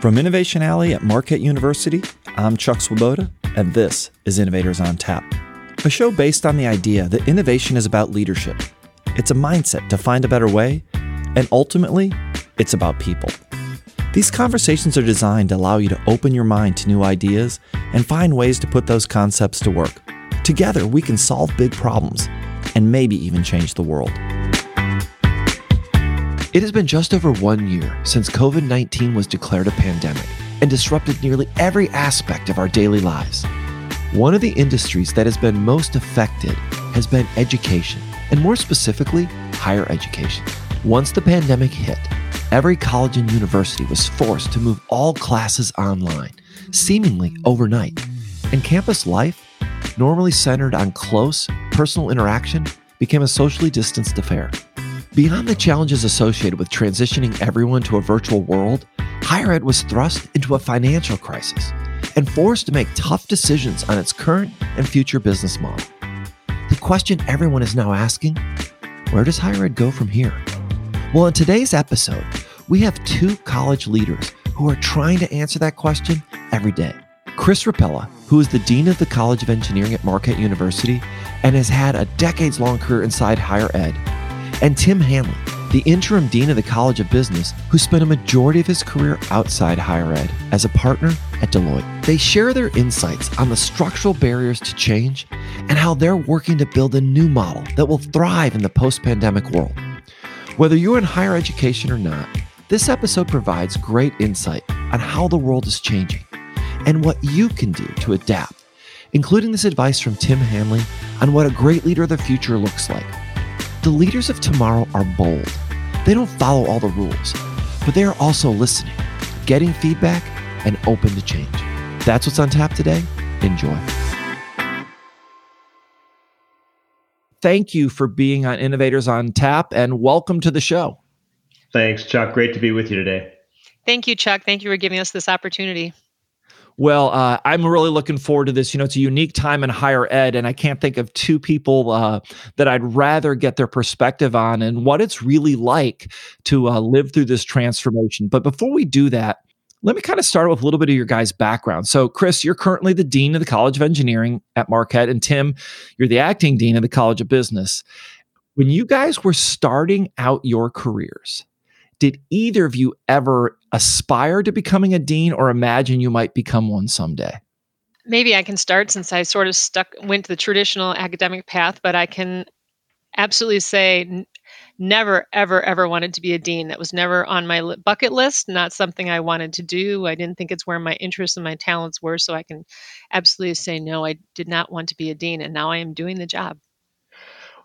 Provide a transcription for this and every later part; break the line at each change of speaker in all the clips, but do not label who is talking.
From Innovation Alley at Marquette University, I'm Chuck Swoboda, and this is Innovators on Tap, a show based on the idea that innovation is about leadership. It's a mindset to find a better way, and ultimately, it's about people. These conversations are designed to allow you to open your mind to new ideas and find ways to put those concepts to work. Together, we can solve big problems and maybe even change the world.
It has been just over one year since COVID 19 was declared a pandemic and disrupted nearly every aspect of our daily lives. One of the industries that has been most affected has been education, and more specifically, higher education. Once the pandemic hit, every college and university was forced to move all classes online, seemingly overnight. And campus life, normally centered on close, personal interaction, became a socially distanced affair. Beyond the challenges associated with transitioning everyone to a virtual world, higher ed was thrust into a financial crisis and forced to make tough decisions on its current and future business model. The question everyone is now asking where does higher ed go from here? Well, in today's episode, we have two college leaders who are trying to answer that question every day. Kris Ropella, who is the Dean of the College of Engineering at Marquette University and has had a decades long career inside higher ed, and Tim Hanley, the interim dean of the College of Business, who spent a majority of his career outside higher ed as a partner at Deloitte. They share their insights on the structural barriers to change and how they're working to build a new model that will thrive in the post pandemic world. Whether you're in higher education or not, this episode provides great insight on how the world is changing and what you can do to adapt, including this advice from Tim Hanley on what a great leader of the future looks like. The leaders of tomorrow are bold. They don't follow all the rules, but they are also listening, getting feedback, and open to change. That's what's on tap today. Enjoy. Thank you for being on Innovators on Tap and welcome to the show.
Thanks, Chuck. Great to be with you today.
Thank you, Chuck. Thank you for giving us this opportunity.
Well, uh, I'm really looking forward to this. You know, it's a unique time in higher ed, and I can't think of two people uh, that I'd rather get their perspective on and what it's really like to uh, live through this transformation. But before we do that, let me kind of start with a little bit of your guys' background. So, Chris, you're currently the Dean of the College of Engineering at Marquette, and Tim, you're the acting Dean of the College of Business. When you guys were starting out your careers, did either of you ever aspire to becoming a dean or imagine you might become one someday?
Maybe I can start since I sort of stuck went to the traditional academic path, but I can absolutely say never ever ever wanted to be a dean. That was never on my bucket list, not something I wanted to do. I didn't think it's where my interests and my talents were, so I can absolutely say no, I did not want to be a dean and now I am doing the job.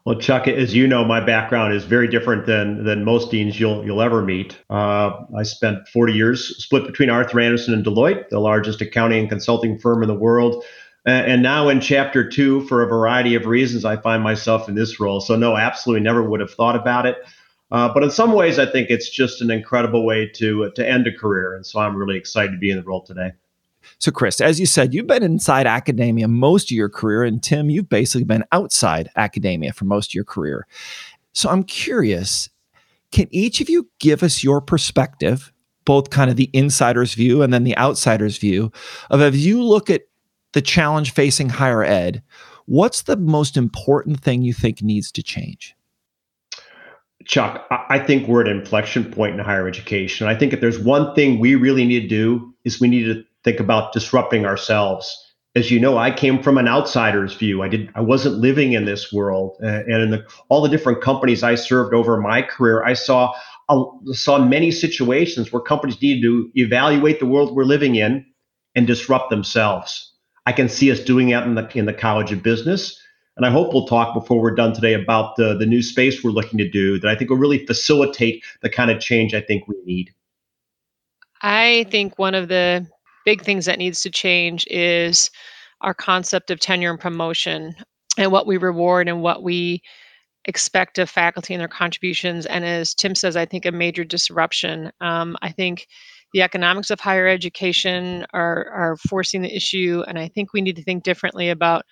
Well, Chuck, as you know, my background is very different than than most deans you'll you'll ever meet. Uh, I spent 40 years split between Arthur Andersen and Deloitte, the largest accounting and consulting firm in the world. And now in chapter two, for a variety of reasons, I find myself in this role. So no, absolutely never would have thought about it. Uh, but in some ways, I think it's just an incredible way to to end a career, and so I'm really excited to be in the role today.
So, Chris, as you said, you've been inside academia most of your career, and Tim, you've basically been outside academia for most of your career. So, I'm curious can each of you give us your perspective, both kind of the insider's view and then the outsider's view, of as you look at the challenge facing higher ed, what's the most important thing you think needs to change?
Chuck, I think we're at an inflection point in higher education. I think if there's one thing we really need to do is we need to think about disrupting ourselves. As you know, I came from an outsider's view. I did. I wasn't living in this world, uh, and in the, all the different companies I served over my career, I saw saw many situations where companies needed to evaluate the world we're living in and disrupt themselves. I can see us doing that in the in the College of Business, and I hope we'll talk before we're done today about the the new space we're looking to do that I think will really facilitate the kind of change I think we need.
I think one of the big things that needs to change is our concept of tenure and promotion and what we reward and what we expect of faculty and their contributions. And as Tim says, I think a major disruption. Um, I think the economics of higher education are, are forcing the issue, and I think we need to think differently about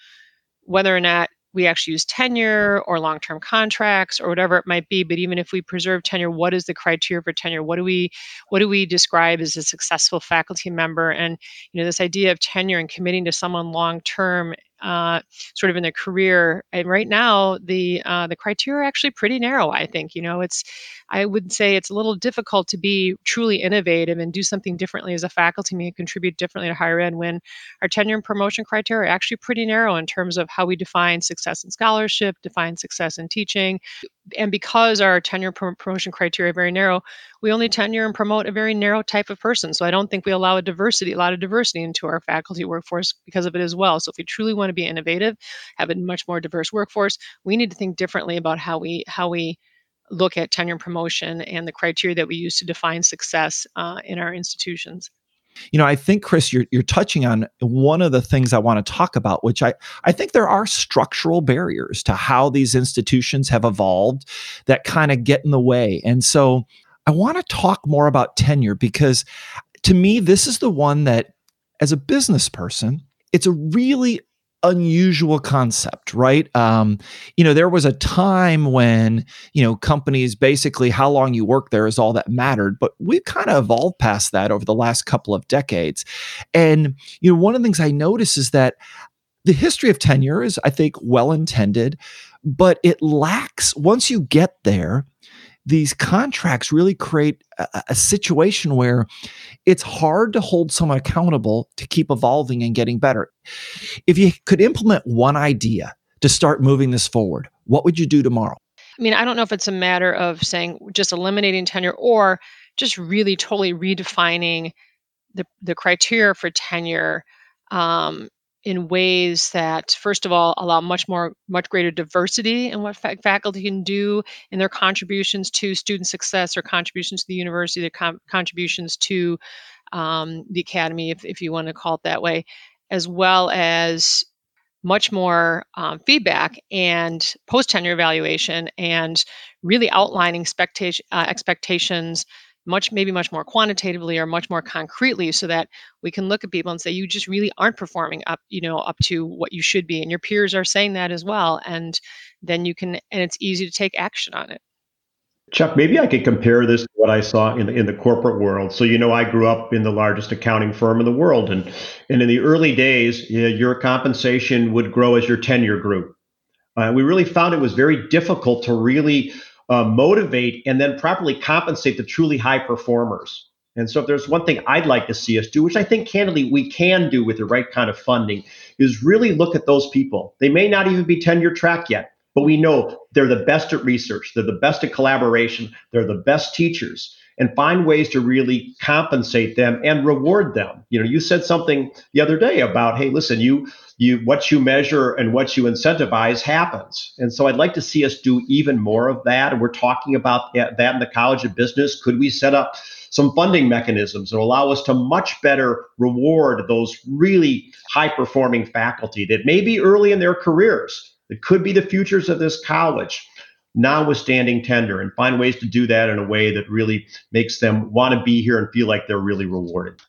whether or not we actually use tenure or long term contracts or whatever it might be but even if we preserve tenure what is the criteria for tenure? What do we what do we describe as a successful faculty member? And you know this idea of tenure and committing to someone long term uh, sort of in their career. And right now, the uh, the criteria are actually pretty narrow. I think you know it's. I would say it's a little difficult to be truly innovative and do something differently as a faculty, may contribute differently to higher ed when our tenure and promotion criteria are actually pretty narrow in terms of how we define success in scholarship, define success in teaching, and because our tenure promotion criteria are very narrow, we only tenure and promote a very narrow type of person. So I don't think we allow a diversity, a lot of diversity into our faculty workforce because of it as well. So if we truly want to be innovative, have a much more diverse workforce, we need to think differently about how we how we look at tenure promotion and the criteria that we use to define success uh, in our institutions.
You know, I think Chris, you're you're touching on one of the things I want to talk about, which I I think there are structural barriers to how these institutions have evolved that kind of get in the way. And so I want to talk more about tenure because to me, this is the one that, as a business person, it's a really unusual concept, right? Um, you know, there was a time when, you know, companies basically how long you work there is all that mattered, but we've kind of evolved past that over the last couple of decades. And, you know, one of the things I notice is that the history of tenure is, I think, well intended, but it lacks, once you get there, these contracts really create a, a, situation where it's hard to hold someone accountable to keep evolving and getting better. If you could implement one idea to start moving this forward, what would you do tomorrow?
I mean, I don't know if it's a matter of saying just eliminating tenure or just really totally redefining the, the criteria for tenure um, in ways that first of all allow much more much greater diversity in what fa- faculty can do in their contributions to student success or contributions to the university their com- contributions to um, the academy if, if you want to call it that way as well as much more um, feedback and post tenure evaluation and really outlining uh, expectations much maybe much more quantitatively or much more concretely so that we can look at people and say you just really aren't performing up you know up to what you should be and your peers are saying that as well and then you can and it's easy to take action on it
Chuck, maybe I could compare this to what I saw in the, in the corporate world. So, you know, I grew up in the largest accounting firm in the world, and and in the early days, you know, your compensation would grow as your tenure grew. Uh, we really found it was very difficult to really uh, motivate and then properly compensate the truly high performers. And so, if there's one thing I'd like to see us do, which I think candidly we can do with the right kind of funding, is really look at those people. They may not even be tenure track yet, but we know they're the best at research, they're the best at collaboration, they're the best teachers, and find ways to really compensate them and reward them. You know, you said something the other day about, hey, listen, you you what you measure and what you incentivize happens. And so I'd like to see us do even more of that. And we're talking about that in the College of Business. Could we set up some funding mechanisms that allow us to much better reward those really high performing faculty that may be early in their careers, that could be the futures of this college? Notwithstanding tenure and find ways to do that in a way that really makes them want to be here and feel like they're really rewarded.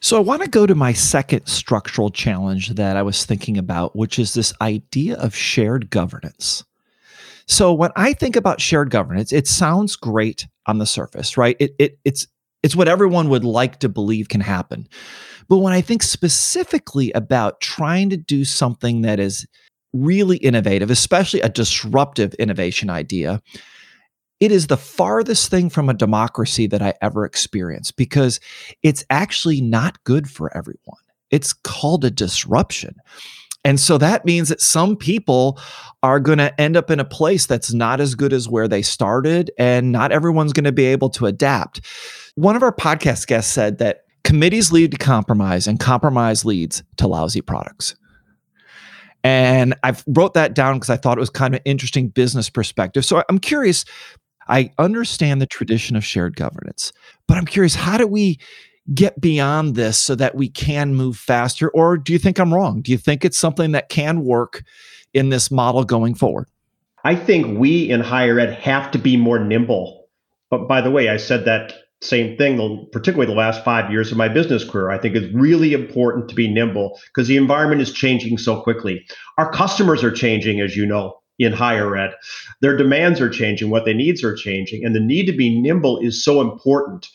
So I want to go to my second structural challenge that I was thinking about, which is this idea of shared governance. So when I think about shared governance, it sounds great on the surface, right? It, it it's it's what everyone would like to believe can happen. But when I think specifically about trying to do something that is really innovative, especially a disruptive innovation idea, it is the farthest thing from a democracy that I ever experienced because it's actually not good for everyone. It's called a disruption. And so that means that some people are going to end up in a place that's not as good as where they started, and not everyone's going to be able to adapt. One of our podcast guests said that committees lead to compromise, and compromise leads to lousy products. And I wrote that down because I thought it was kind of interesting business perspective. So I'm curious I understand the tradition of shared governance, but I'm curious, how do we get beyond this so that we can move faster? Or do you think I'm wrong? Do you think it's something that can work in this model going forward?
I think we in higher ed have to be more nimble. But by the way, I said that same thing, particularly the last five years of my business career. I think it's really important to be nimble because the environment is changing so quickly. Our customers are changing, as you know, in higher ed. Their demands are changing, what their needs are changing, and the need to be nimble is so important.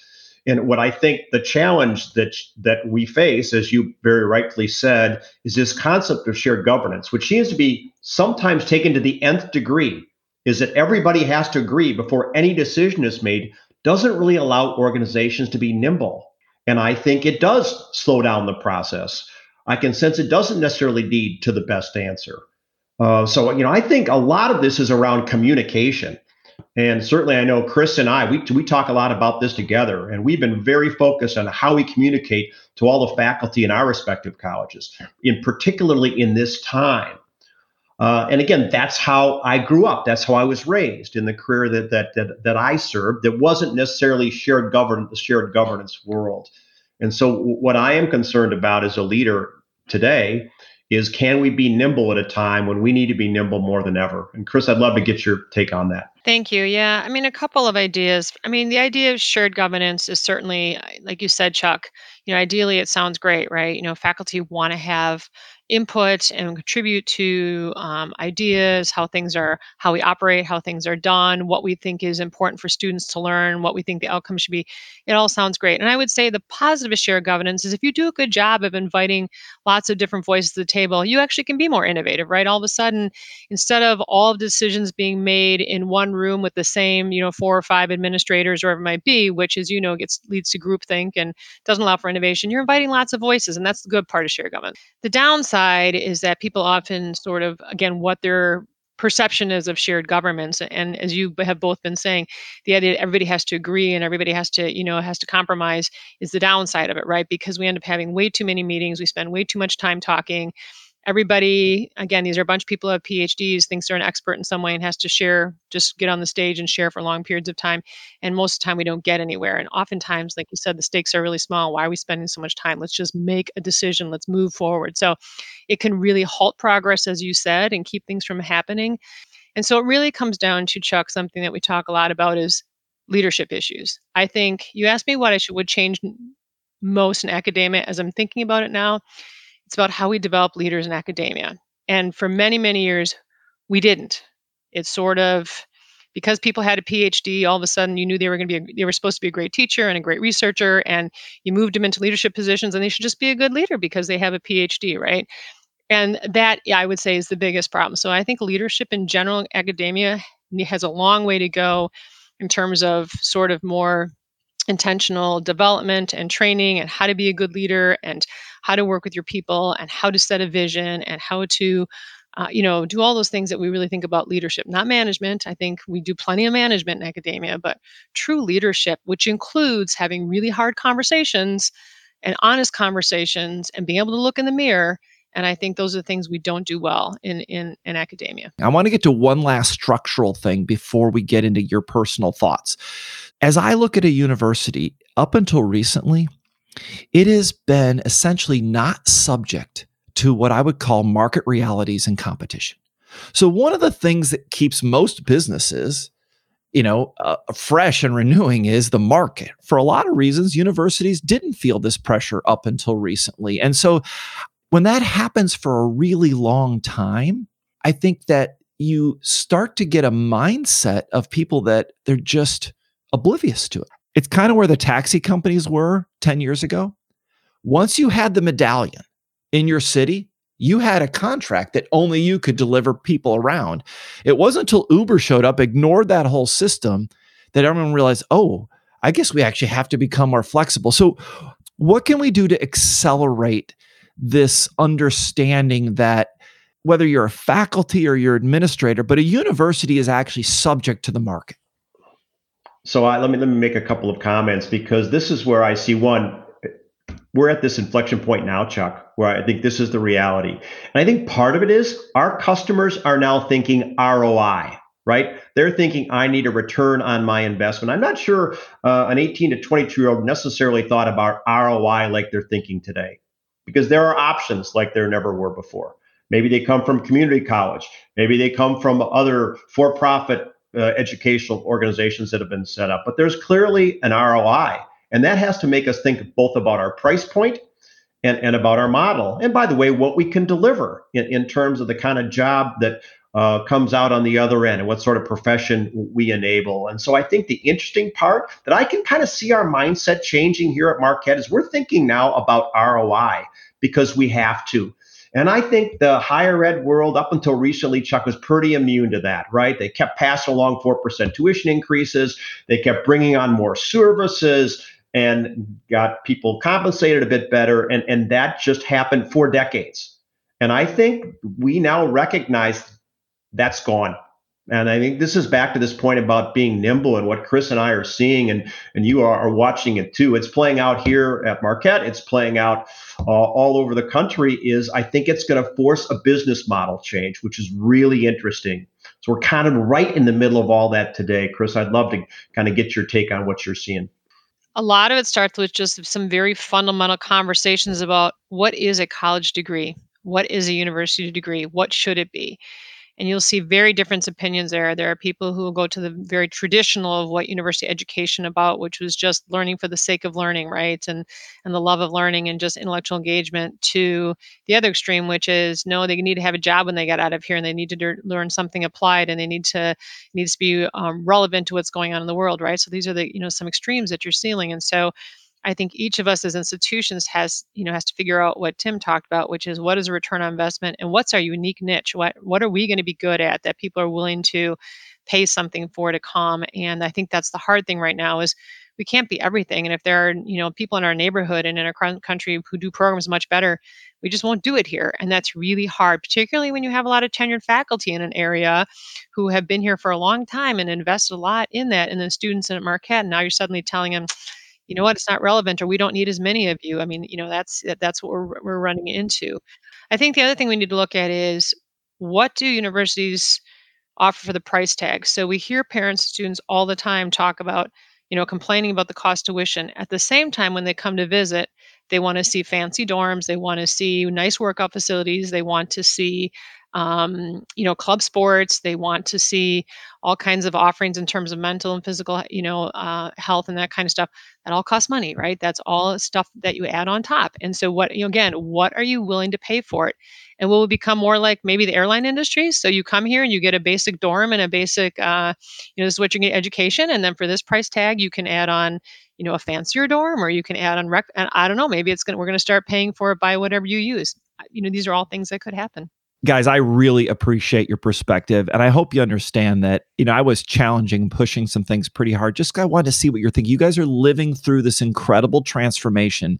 And what I think the challenge that that we face, as you very rightly said, is this concept of shared governance, which seems to be sometimes taken to the nth degree. Is that everybody has to agree before any decision is made doesn't really allow organizations to be nimble. And I think it does slow down the process. I can sense it doesn't necessarily lead to the best answer. Uh, so, you know, I think a lot of this is around communication. And certainly, I know Chris and I, we, we talk a lot about this together, and we've been very focused on how we communicate to all the faculty in our respective colleges, in particularly in this time. Uh, and again, that's how I grew up. That's how I was raised in the career that that that, that I served. That wasn't necessarily shared governance, the shared governance world. And so, what I am concerned about as a leader today is can we be nimble at a time when we need to be nimble more than ever? And Chris, I'd love to get your take on that.
Thank you. Yeah, I mean, a couple of ideas. I mean, the idea of shared governance is certainly, like you said, Chuck. You know, ideally, it sounds great, right? You know, faculty want to have input and contribute to um, ideas, how things are, how we operate, how things are done, what we think is important for students to learn, what we think the outcome should be. It all sounds great. And I would say the positive of shared governance is if you do a good job of inviting lots of different voices to the table, you actually can be more innovative, right? All of a sudden, instead of all of the decisions being made in one room with the same, you know, four or five administrators, or whatever it might be, which, as you know, gets leads to groupthink and doesn't allow for innovation, you're inviting lots of voices, and that's the good part of shared governance. The downside side is that people often sort of, again, what their perception is of shared governance. And as you have both been saying the idea that everybody has to agree and everybody has to you know has to compromise is the downside of it right? Because we end up having way too many meetings we spend way too much time talking everybody again these are a bunch of people who have phds thinks they're an expert in some way and has to share just get on the stage and share for long periods of time. And most of the time we don't get anywhere. And oftentimes like you said the stakes are really small. Why are we spending so much time? Let's just make a decision. Let's move forward. So it can really halt progress as you said and keep things from happening. And so it really comes down to chuck something that we talk a lot about is leadership issues. I think you asked me what i should would change most in academia as i'm thinking about it now it's about how we develop leaders in academia. And for many, many years, we didn't. It's sort of because people had a PhD, all of a sudden you knew they were going to be a, they were supposed to be a great teacher and a great researcher, and you moved them into leadership positions, and they should just be a good leader because they have a PhD, right? And that I would say is the biggest problem. So I think leadership in general academia has a long way to go in terms of sort of more intentional development and training and how to be a good leader and how to work with your people and how to set a vision and how to uh, you know do all those things that we really think about leadership not management i think we do plenty of management in academia but true leadership which includes having really hard conversations and honest conversations and being able to look in the mirror and I think those are the things we don't do well in, in, in academia.
I want to get to one last structural thing before we get into your personal thoughts. As I look at a university, up until recently, it has been essentially not subject to what I would call market realities and competition. So, one of the things that keeps most businesses you know, uh, fresh and renewing is the market. For a lot of reasons, universities didn't feel this pressure up until recently. And so when that happens for a really long time, I think that you start to get a mindset of people that they're just oblivious to it. It's kind of where the taxi companies were 10 years ago. Once you had the medallion in your city, you had a contract that only you could deliver people around. It wasn't until Uber showed up, ignored that whole system, that everyone realized, oh, I guess we actually have to become more flexible. So, what can we do to accelerate this understanding that whether you're a faculty or you're administrator, but a university is actually subject to the market?
So I, let me let me make a couple of comments because this is where I see one. We're at this inflection point now, Chuck, where I think this is the reality, and I think part of it is our customers are now thinking ROI. Right? They're thinking I need a return on my investment. I'm not sure uh, an 18 to 22 year old necessarily thought about ROI like they're thinking today, because there are options like there never were before. Maybe they come from community college. Maybe they come from other for profit uh, educational organizations that have been set up, but there's clearly an ROI. And that has to make us think both about our price point and, and about our model. And by the way, what we can deliver in, in terms of the kind of job that uh, comes out on the other end and what sort of profession we enable. And so I think the interesting part that I can kind of see our mindset changing here at Marquette is we're thinking now about ROI because we have to. And I think the higher ed world, up until recently, Chuck was pretty immune to that, right? They kept passing along 4% tuition increases. They kept bringing on more services and got people compensated a bit better. And, and that just happened for decades. And I think we now recognize that's gone. And I think this is back to this point about being nimble and what Chris and I are seeing, and and you are, are watching it too. It's playing out here at Marquette. It's playing out uh, all over the country. Is I think it's going to force a business model change, which is really interesting. So we're kind of right in the middle of all that today, Chris. I'd love to kind of get your take on what you're seeing.
A lot of it starts with just some very fundamental conversations about what is a college degree, what is a university degree, what should it be and you'll see very different opinions there. There are people who will go to the very traditional of what university education about, which was just learning for the sake of learning, right, and and the love of learning and just intellectual engagement. To the other extreme, which is no, they need to have a job when they get out of here, and they need to de- learn something applied, and they need to needs to be um, relevant to what's going on in the world, right. So these are the you know some extremes that you're seeing, and so I think each of us as institutions has, you know, has to figure out what Tim talked about, which is what is a return on investment and what's our unique niche? What what are we going to be good at that people are willing to pay something for to come? And I think that's the hard thing right now is we can't be everything. And if there are, you know, people in our neighborhood and in our country who do programs much better, we just won't do it here. And that's really hard, particularly when you have a lot of tenured faculty in an area who have been here for a long time and invested a lot in that. And then students in at Marquette, and now you're suddenly telling them, you know what it's not relevant or we don't need as many of you i mean you know that's that's what we're, we're running into. I think the other thing we need to look at is what do universities offer for the price tag? So we hear parents and students all the time talk about you know complaining about the cost tuition. At the same time when they come to visit they want to mm-hmm. see fancy dorms they want to see nice workout facilities they want to see um, you know club sports they want to see all kinds of offerings in terms of mental and physical you know uh, health and that kind of stuff. That all costs money right? That's all stuff that you add on top. And so what you know, again what are you willing to pay for it? And will it become more like maybe the airline industry? So you come here and you get a basic dorm and a basic uh, you know this is what you get education. And then for this price tag you can add on you know a fancier dorm or you can add on rec and i don't know maybe it's going to we're going to start paying for it by whatever you use. You know these are all things that could happen
guys, I really appreciate your perspective. And I hope you understand that, you know, I was challenging, pushing some things pretty hard. Just I wanted to see what you're thinking. You guys are living through this incredible transformation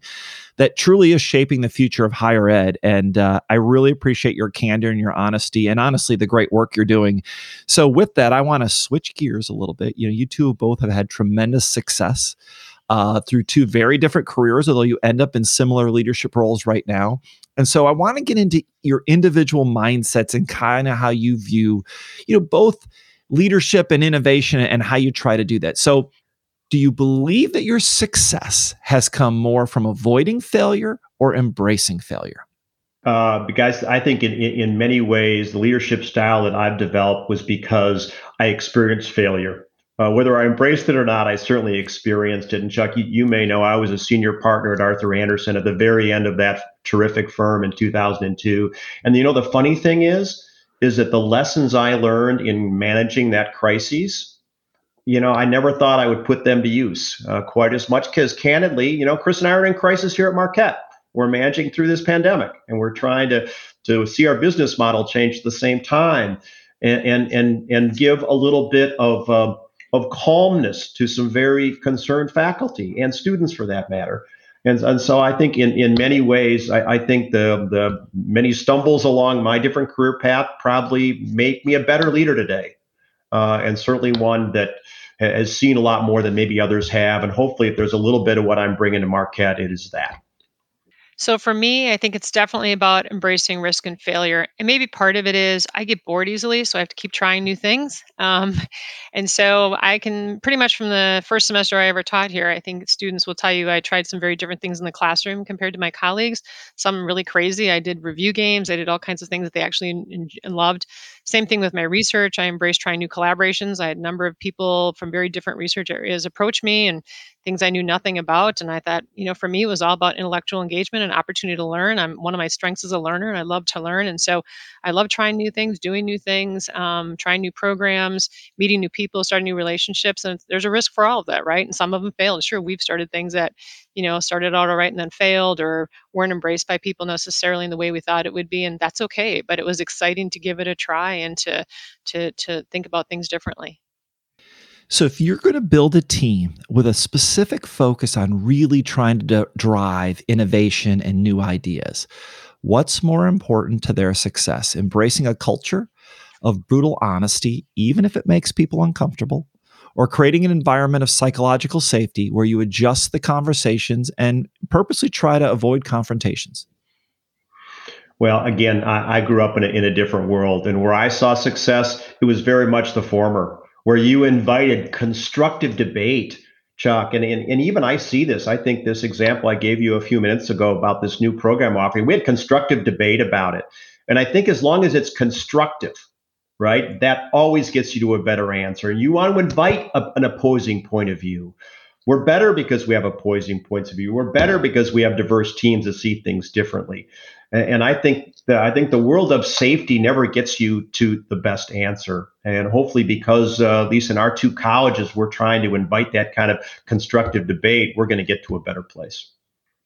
that truly is shaping the future of higher ed. And uh, I really appreciate your candor and your honesty and honestly the great work you're doing. So, with that, I want to switch gears a little bit. You know, you two both have had tremendous success. Uh, through two very different careers, although you end up in similar leadership roles right now. And so I want to get into your individual mindsets and kind of how you view, you know, both leadership and innovation and how you try to do that. So do you believe that your success has come more from avoiding failure or embracing failure?
Uh, because I think in, in many ways, the leadership style that I've developed was because I experienced failure. Uh, whether I embraced it or not, I certainly experienced it. And Chuck, you, you, may know I was a senior partner at Arthur Andersen at the very end of that terrific firm in 2002. And you know, the funny thing is, is that the lessons I learned in managing that crisis, you know, I never thought I would put them to use uh, quite as much because candidly, you know, Chris and I are in crisis here at Marquette. We're managing through this pandemic and we're trying to, to see our business model change at the same time and, and, and, and give a little bit of, uh, of calmness to some very concerned faculty and students for that matter. And, and so I think in, in many ways, I, I think the, the many stumbles along my different career path probably make me a better leader today. Uh, and certainly one that has seen a lot more than maybe others have. And hopefully, if there's a little bit of what I'm bringing to Marquette, it is that.
So for me, I think it's definitely about embracing risk and failure. And maybe part of it is I get bored easily, so I have to keep trying new things. Um, and so I can pretty much from the first semester I ever taught here, I think students will tell you I tried some very different things in the classroom compared to my colleagues. Some really crazy. I did review games, I did all kinds of things that they actually in, in, loved. Same thing with my research. I embraced trying new collaborations. I had a number of people from very different research areas approach me and things I knew nothing about. And I thought, you know, for me, it was all about intellectual engagement and opportunity to learn. I'm one of my strengths as a learner, and I love to learn. And so I love trying new things, doing new things, um, trying new programs, meeting new people, starting new relationships. And there's a risk for all of that, right? And some of them failed. Sure, we've started things that, you know, started out all right and then failed or weren't embraced by people necessarily in the way we thought it would be. And that's okay. But it was exciting to give it a try and to to to think about things differently.
So, if you're going to build a team with a specific focus on really trying to d- drive innovation and new ideas, what's more important to their success? Embracing a culture of brutal honesty, even if it makes people uncomfortable, or creating an environment of psychological safety where you adjust the conversations and purposely try to avoid confrontations?
Well, again, I, I grew up in a, in a different world, and where I saw success, it was very much the former where you invited constructive debate, Chuck. And, and, and even I see this. I think this example I gave you a few minutes ago about this new program offering, we had constructive debate about it. And I think as long as it's constructive, right, that always gets you to a better answer. And you want to invite a, an opposing point of view. We're better because we have opposing points of view. We're better because we have diverse teams that see things differently. And, I think that I think the world of safety never gets you to the best answer. And hopefully, because uh, at least in our two colleges, we're trying to invite that kind of constructive debate, we're going to get to a better place.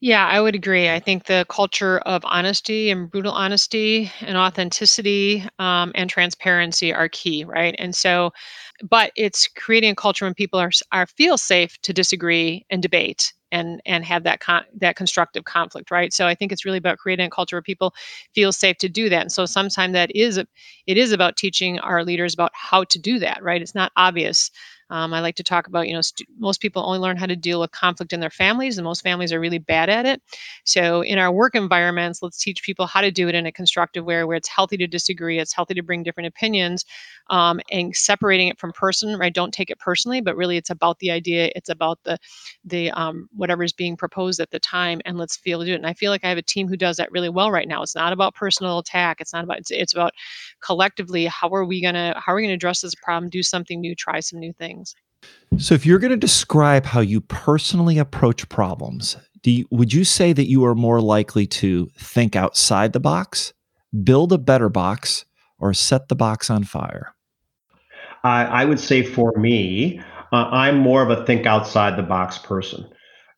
Yeah, I would agree. I think the culture of honesty and brutal honesty and authenticity um, and transparency are key, right? And so, but it's creating a culture when people are, are feel safe to disagree and debate and and have that con- that constructive conflict right so i think it's really about creating a culture where people feel safe to do that and so sometimes that is it is about teaching our leaders about how to do that right it's not obvious um, I like to talk about, you know, st- most people only learn how to deal with conflict in their families, and most families are really bad at it. So, in our work environments, let's teach people how to do it in a constructive way where it's healthy to disagree, it's healthy to bring different opinions, um, and separating it from person, right? Don't take it personally, but really it's about the idea, it's about the, the um, whatever is being proposed at the time, and let's feel to do it. And I feel like I have a team who does that really well right now. It's not about personal attack. It's not about. It's, it's about collectively how are we gonna how are we gonna address this problem, do something new, try some new things.
So, if you're going to describe how you personally approach problems, you, would you say that you are more likely to think outside the box, build a better box, or set the box on fire?
I, I would say for me, uh, I'm more of a think outside the box person.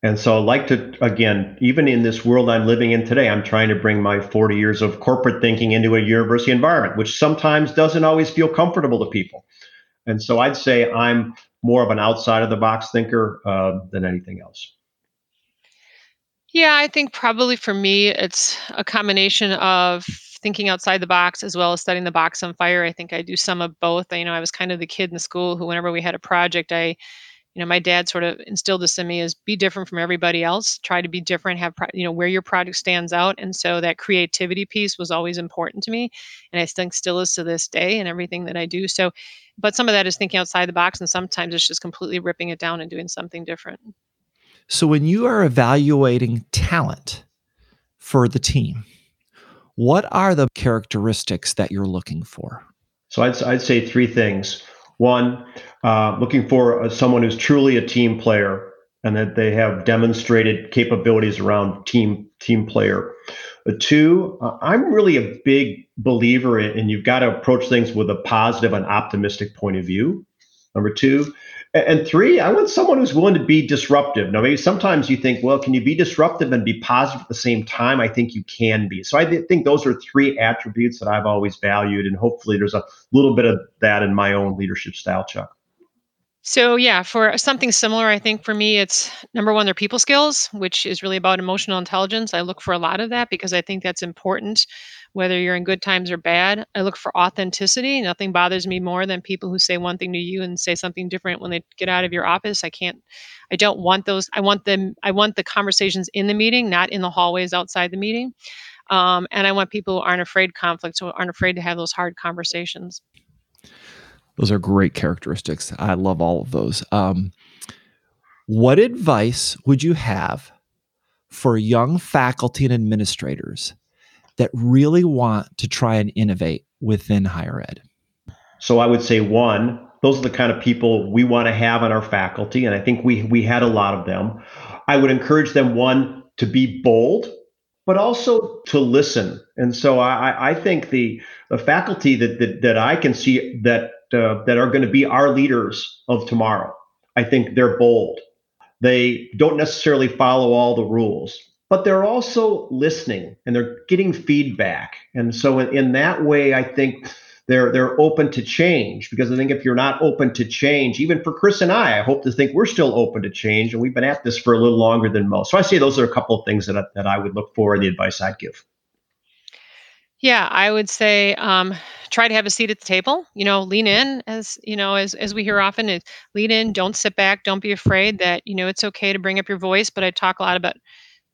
And so I like to, again, even in this world I'm living in today, I'm trying to bring my 40 years of corporate thinking into a university environment, which sometimes doesn't always feel comfortable to people. And so I'd say I'm more of an outside of the box thinker uh, than anything else.
Yeah, I think probably for me, it's a combination of thinking outside the box as well as setting the box on fire. I think I do some of both. You know, I was kind of the kid in school who, whenever we had a project, I, you know, my dad sort of instilled this in me: is be different from everybody else. Try to be different. Have you know where your project stands out, and so that creativity piece was always important to me, and I think still is to this day in everything that I do. So but some of that is thinking outside the box and sometimes it's just completely ripping it down and doing something different.
So when you are evaluating talent for the team what are the characteristics that you're looking for?
So i'd, I'd say three things. One uh, looking for uh, someone who's truly a team player and that they have demonstrated capabilities around team team player two, uh, I'm really a big believer in, and you've got to approach things with a positive and optimistic point of view. Number two, and three, I want someone who's willing to be disruptive. Now, maybe sometimes you think, well, can you be disruptive and be positive at the same time? I think you can be. So I th- think those are three attributes that I've always valued, and hopefully there's a little bit of that in my own leadership style, Chuck.
So yeah, for something similar, I think for me it's number one, their people skills, which is really about emotional intelligence. I look for a lot of that because I think that's important whether you're in good times or bad. I look for authenticity. Nothing bothers me more than people who say one thing to you and say something different when they get out of your office. I can't I don't want those. I want them I want the conversations in the meeting, not in the hallways outside the meeting. Um, and I want people who aren't afraid conflict, who aren't afraid to have those hard conversations.
Those are great characteristics. I love all of those. Um, what advice would you have for young faculty and administrators that really want to try and innovate within higher ed?
So I would say one, those are the kind of people we want to have on our faculty, and I think we we had a lot of them. I would encourage them one to be bold, but also to listen. And so I, I think the the faculty that that, that I can see that uh, that are going to be our leaders of tomorrow, I think they're bold. They don't necessarily follow all the rules, but they're also listening and they're getting feedback. And so in, in that way, I think they're they're open to change because I think if you're not open to change, even for Chris and I, I hope to think we're still open to change, and we've been at this for a little longer than most. So I say those are a couple of things that I, that I would look for in the advice I'd give.
Yeah, I would say um, try to have a seat at the table. You know, lean in as you know, as as we hear often, is lean in. Don't sit back. Don't be afraid that you know it's okay to bring up your voice. But I talk a lot about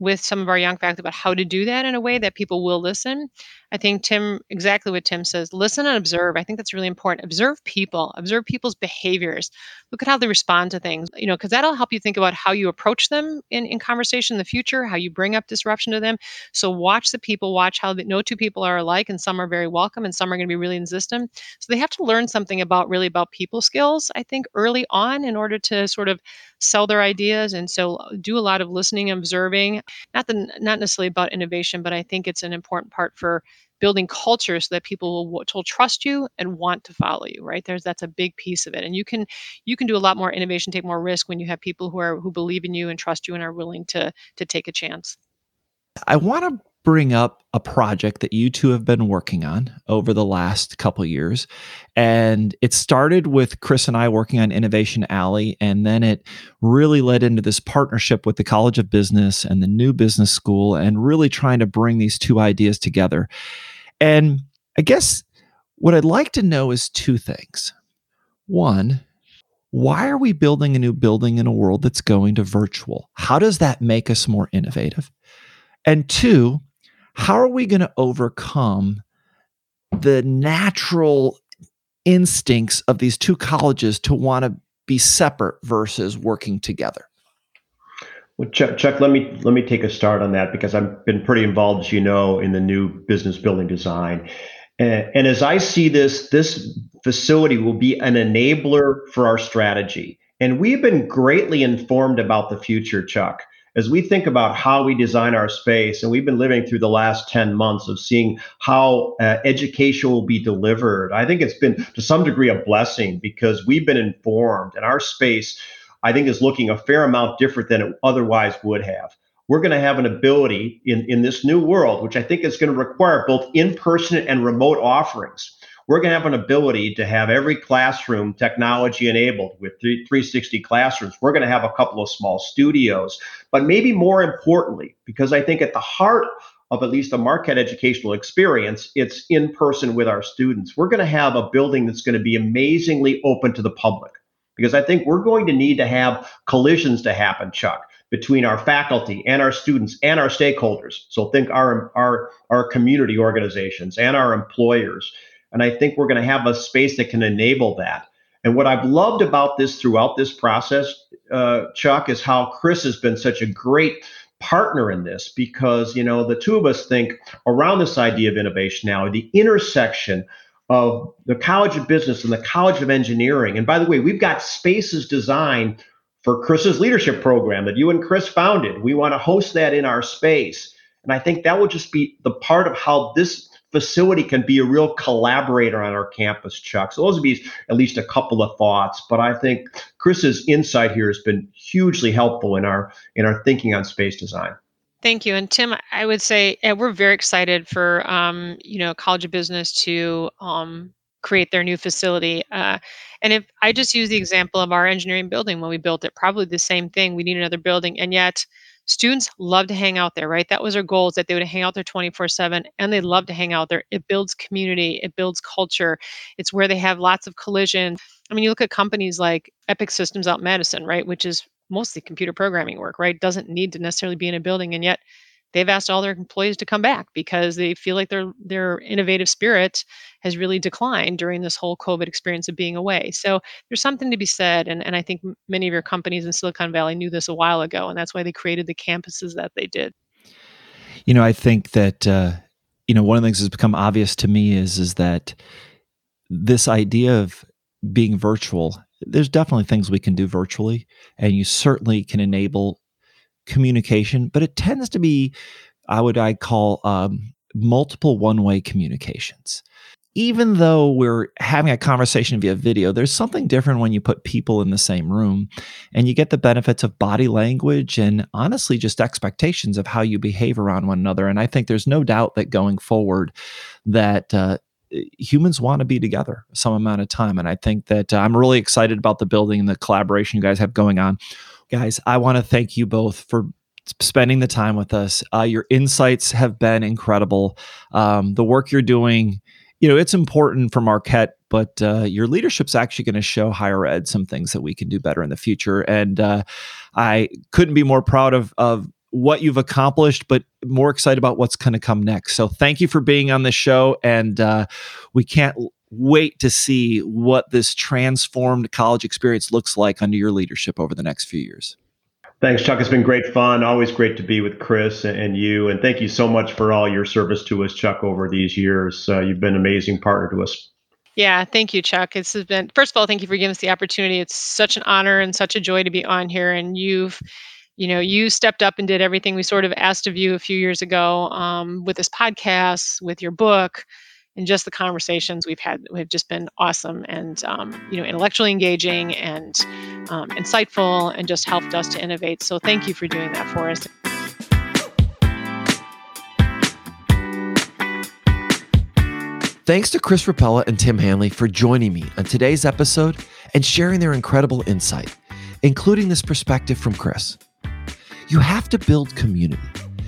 with some of our young faculty about how to do that in a way that people will listen. I think Tim, exactly what Tim says, listen and observe. I think that's really important. Observe people, observe people's behaviors. Look at how they respond to things, you know, because that'll help you think about how you approach them in, in conversation in the future, how you bring up disruption to them. So watch the people, watch how the, no two people are alike, and some are very welcome and some are going to be really insistent. So they have to learn something about really about people skills, I think, early on in order to sort of sell their ideas. And so uh, do a lot of listening, observing, not the not necessarily about innovation, but I think it's an important part for building culture so that people will, will trust you and want to follow you right? There's that's a big piece of it. And you can you can do a lot more innovation take more risk when you have people who are who believe in you and trust you and are willing to to take a chance.
I want to bring up a project that you two have been working on over the last couple years and it started with chris and i working on innovation alley and then it really led into this partnership with the college of business and the new business school and really trying to bring these two ideas together and I guess what I'd like to know is two things. One, why are we building a new building in a world that's going to virtual? How does that make us more innovative? And two, how are we going to overcome the natural instincts of these two colleges to want to be separate versus working together?
Well, Chuck, Chuck, let me let me take a start on that because I've been pretty involved, as you know, in the new business building design. And, and as I see this, this facility will be an enabler for our strategy. And we've been greatly informed about the future, Chuck, as we think about how we design our space. And we've been living through the last 10 months of seeing how uh, education will be delivered. I think it's been to some degree a blessing because we've been informed and our space I think is looking a fair amount different than it otherwise would have. We're going to have an ability in, in this new world, which I think is going to require both in person and remote offerings. We're going to have an ability to have every classroom technology enabled with 360 classrooms. We're going to have a couple of small studios. But maybe more importantly, because I think at the heart of at least a Marquette educational experience, it's in person with our students. We're going to have a building that's going to be amazingly open to the public because I think we're going to need to have collisions to happen, Chuck, between our faculty and our students and our stakeholders. So think our our our community organizations and our employers. And I think we're going to have a space that can enable that. And what I've loved about this throughout this process, uh, Chuck, is how Chris has been such a great partner in this because you know the two of us think around this idea of innovation now the intersection of the College of Business and the College of Engineering. And by the way, we've got spaces designed for Chris's leadership program that you and Chris founded. We want to host that in our space. And I think that will just be the part of how this facility can be a real collaborator on our campus, Chuck. So those would be at least a couple of thoughts. But I think Chris's insight here has been hugely helpful in our in our thinking on space design.
Thank you. And Tim, I would say we're very excited for um, you know College of Business to um, create their new facility. Uh, and if I just use the example of our engineering building when we built it, probably the same thing. We need another building, and yet students love to hang out there, right? That was our goal is that they would hang out there 24 7 and they love to hang out there. It builds community, it builds culture. It's where they have lots of collision. I mean, you look at companies like Epic Systems Out Madison, right? Which is mostly computer programming work, right? Doesn't need to necessarily be in a building. And yet they've asked all their employees to come back because they feel like their their innovative spirit has really declined during this whole COVID experience of being away. So there's something to be said, and and I think many of your companies in Silicon Valley knew this a while ago, and that's why they created the campuses that they did.
You know, I think that uh, you know one of the things that's become obvious to me is is that this idea of being virtual there's definitely things we can do virtually and you certainly can enable communication, but it tends to be, I would I call um, multiple one way communications. Even though we're having a conversation via video, there's something different when you put people in the same room and you get the benefits of body language and honestly just expectations of how you behave around one another. And I think there's no doubt that going forward, that uh, humans want to be together some amount of time. And I think that uh, I'm really excited about the building and the collaboration you guys have going on. Guys, I want to thank you both for spending the time with us. Uh, your insights have been incredible. Um, the work you're doing, you know, it's important for Marquette, but uh, your leadership's actually going to show higher ed some things that we can do better in the future. And uh, I couldn't be more proud of of what you've accomplished, but more excited about what's going to come next. So thank you for being on the show, and uh, we can't wait to see what this transformed college experience looks like under your leadership over the next few years.
Thanks, Chuck. It's been great fun. Always great to be with Kris and you. And thank you so much for all your service to us, Chuck, over these years. Uh, you've been an amazing partner to us.
Yeah, thank you, Chuck. It's been, first of all, thank you for giving us the opportunity. It's such an honor and such a joy to be on here. And you've, you know, you stepped up and did everything we sort of asked of you a few years ago um, with this podcast, with your book, and just the conversations we've had have just been awesome and um, you know intellectually engaging and um, insightful and just helped us to innovate so thank you for doing that for us
Thanks to Kris Ropella and Tim Hanley for joining me on today's episode and sharing their incredible insight, including this perspective from Kris. You have to build community,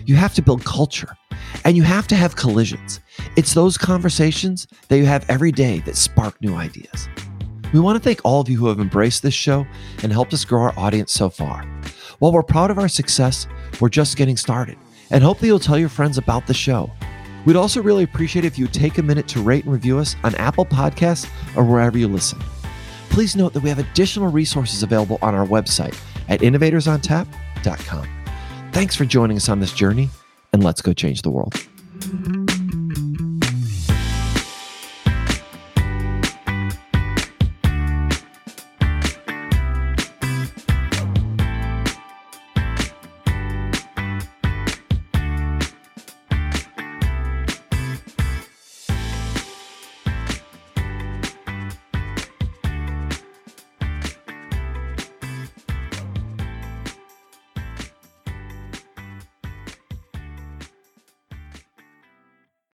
you have to build culture, and you have to have collisions. It's those conversations that you have every day that spark new ideas. We want to thank all of you who have embraced this show and helped us grow our audience so far. While we're proud of our success, we're just getting started and hope that you'll tell your friends about the show. We'd also really appreciate if you take a minute to rate and review us on Apple Podcasts or wherever you listen. Please note that we have additional resources available on our website at innovatorsontap.com. Thanks for joining us on this journey, and let's go change the world.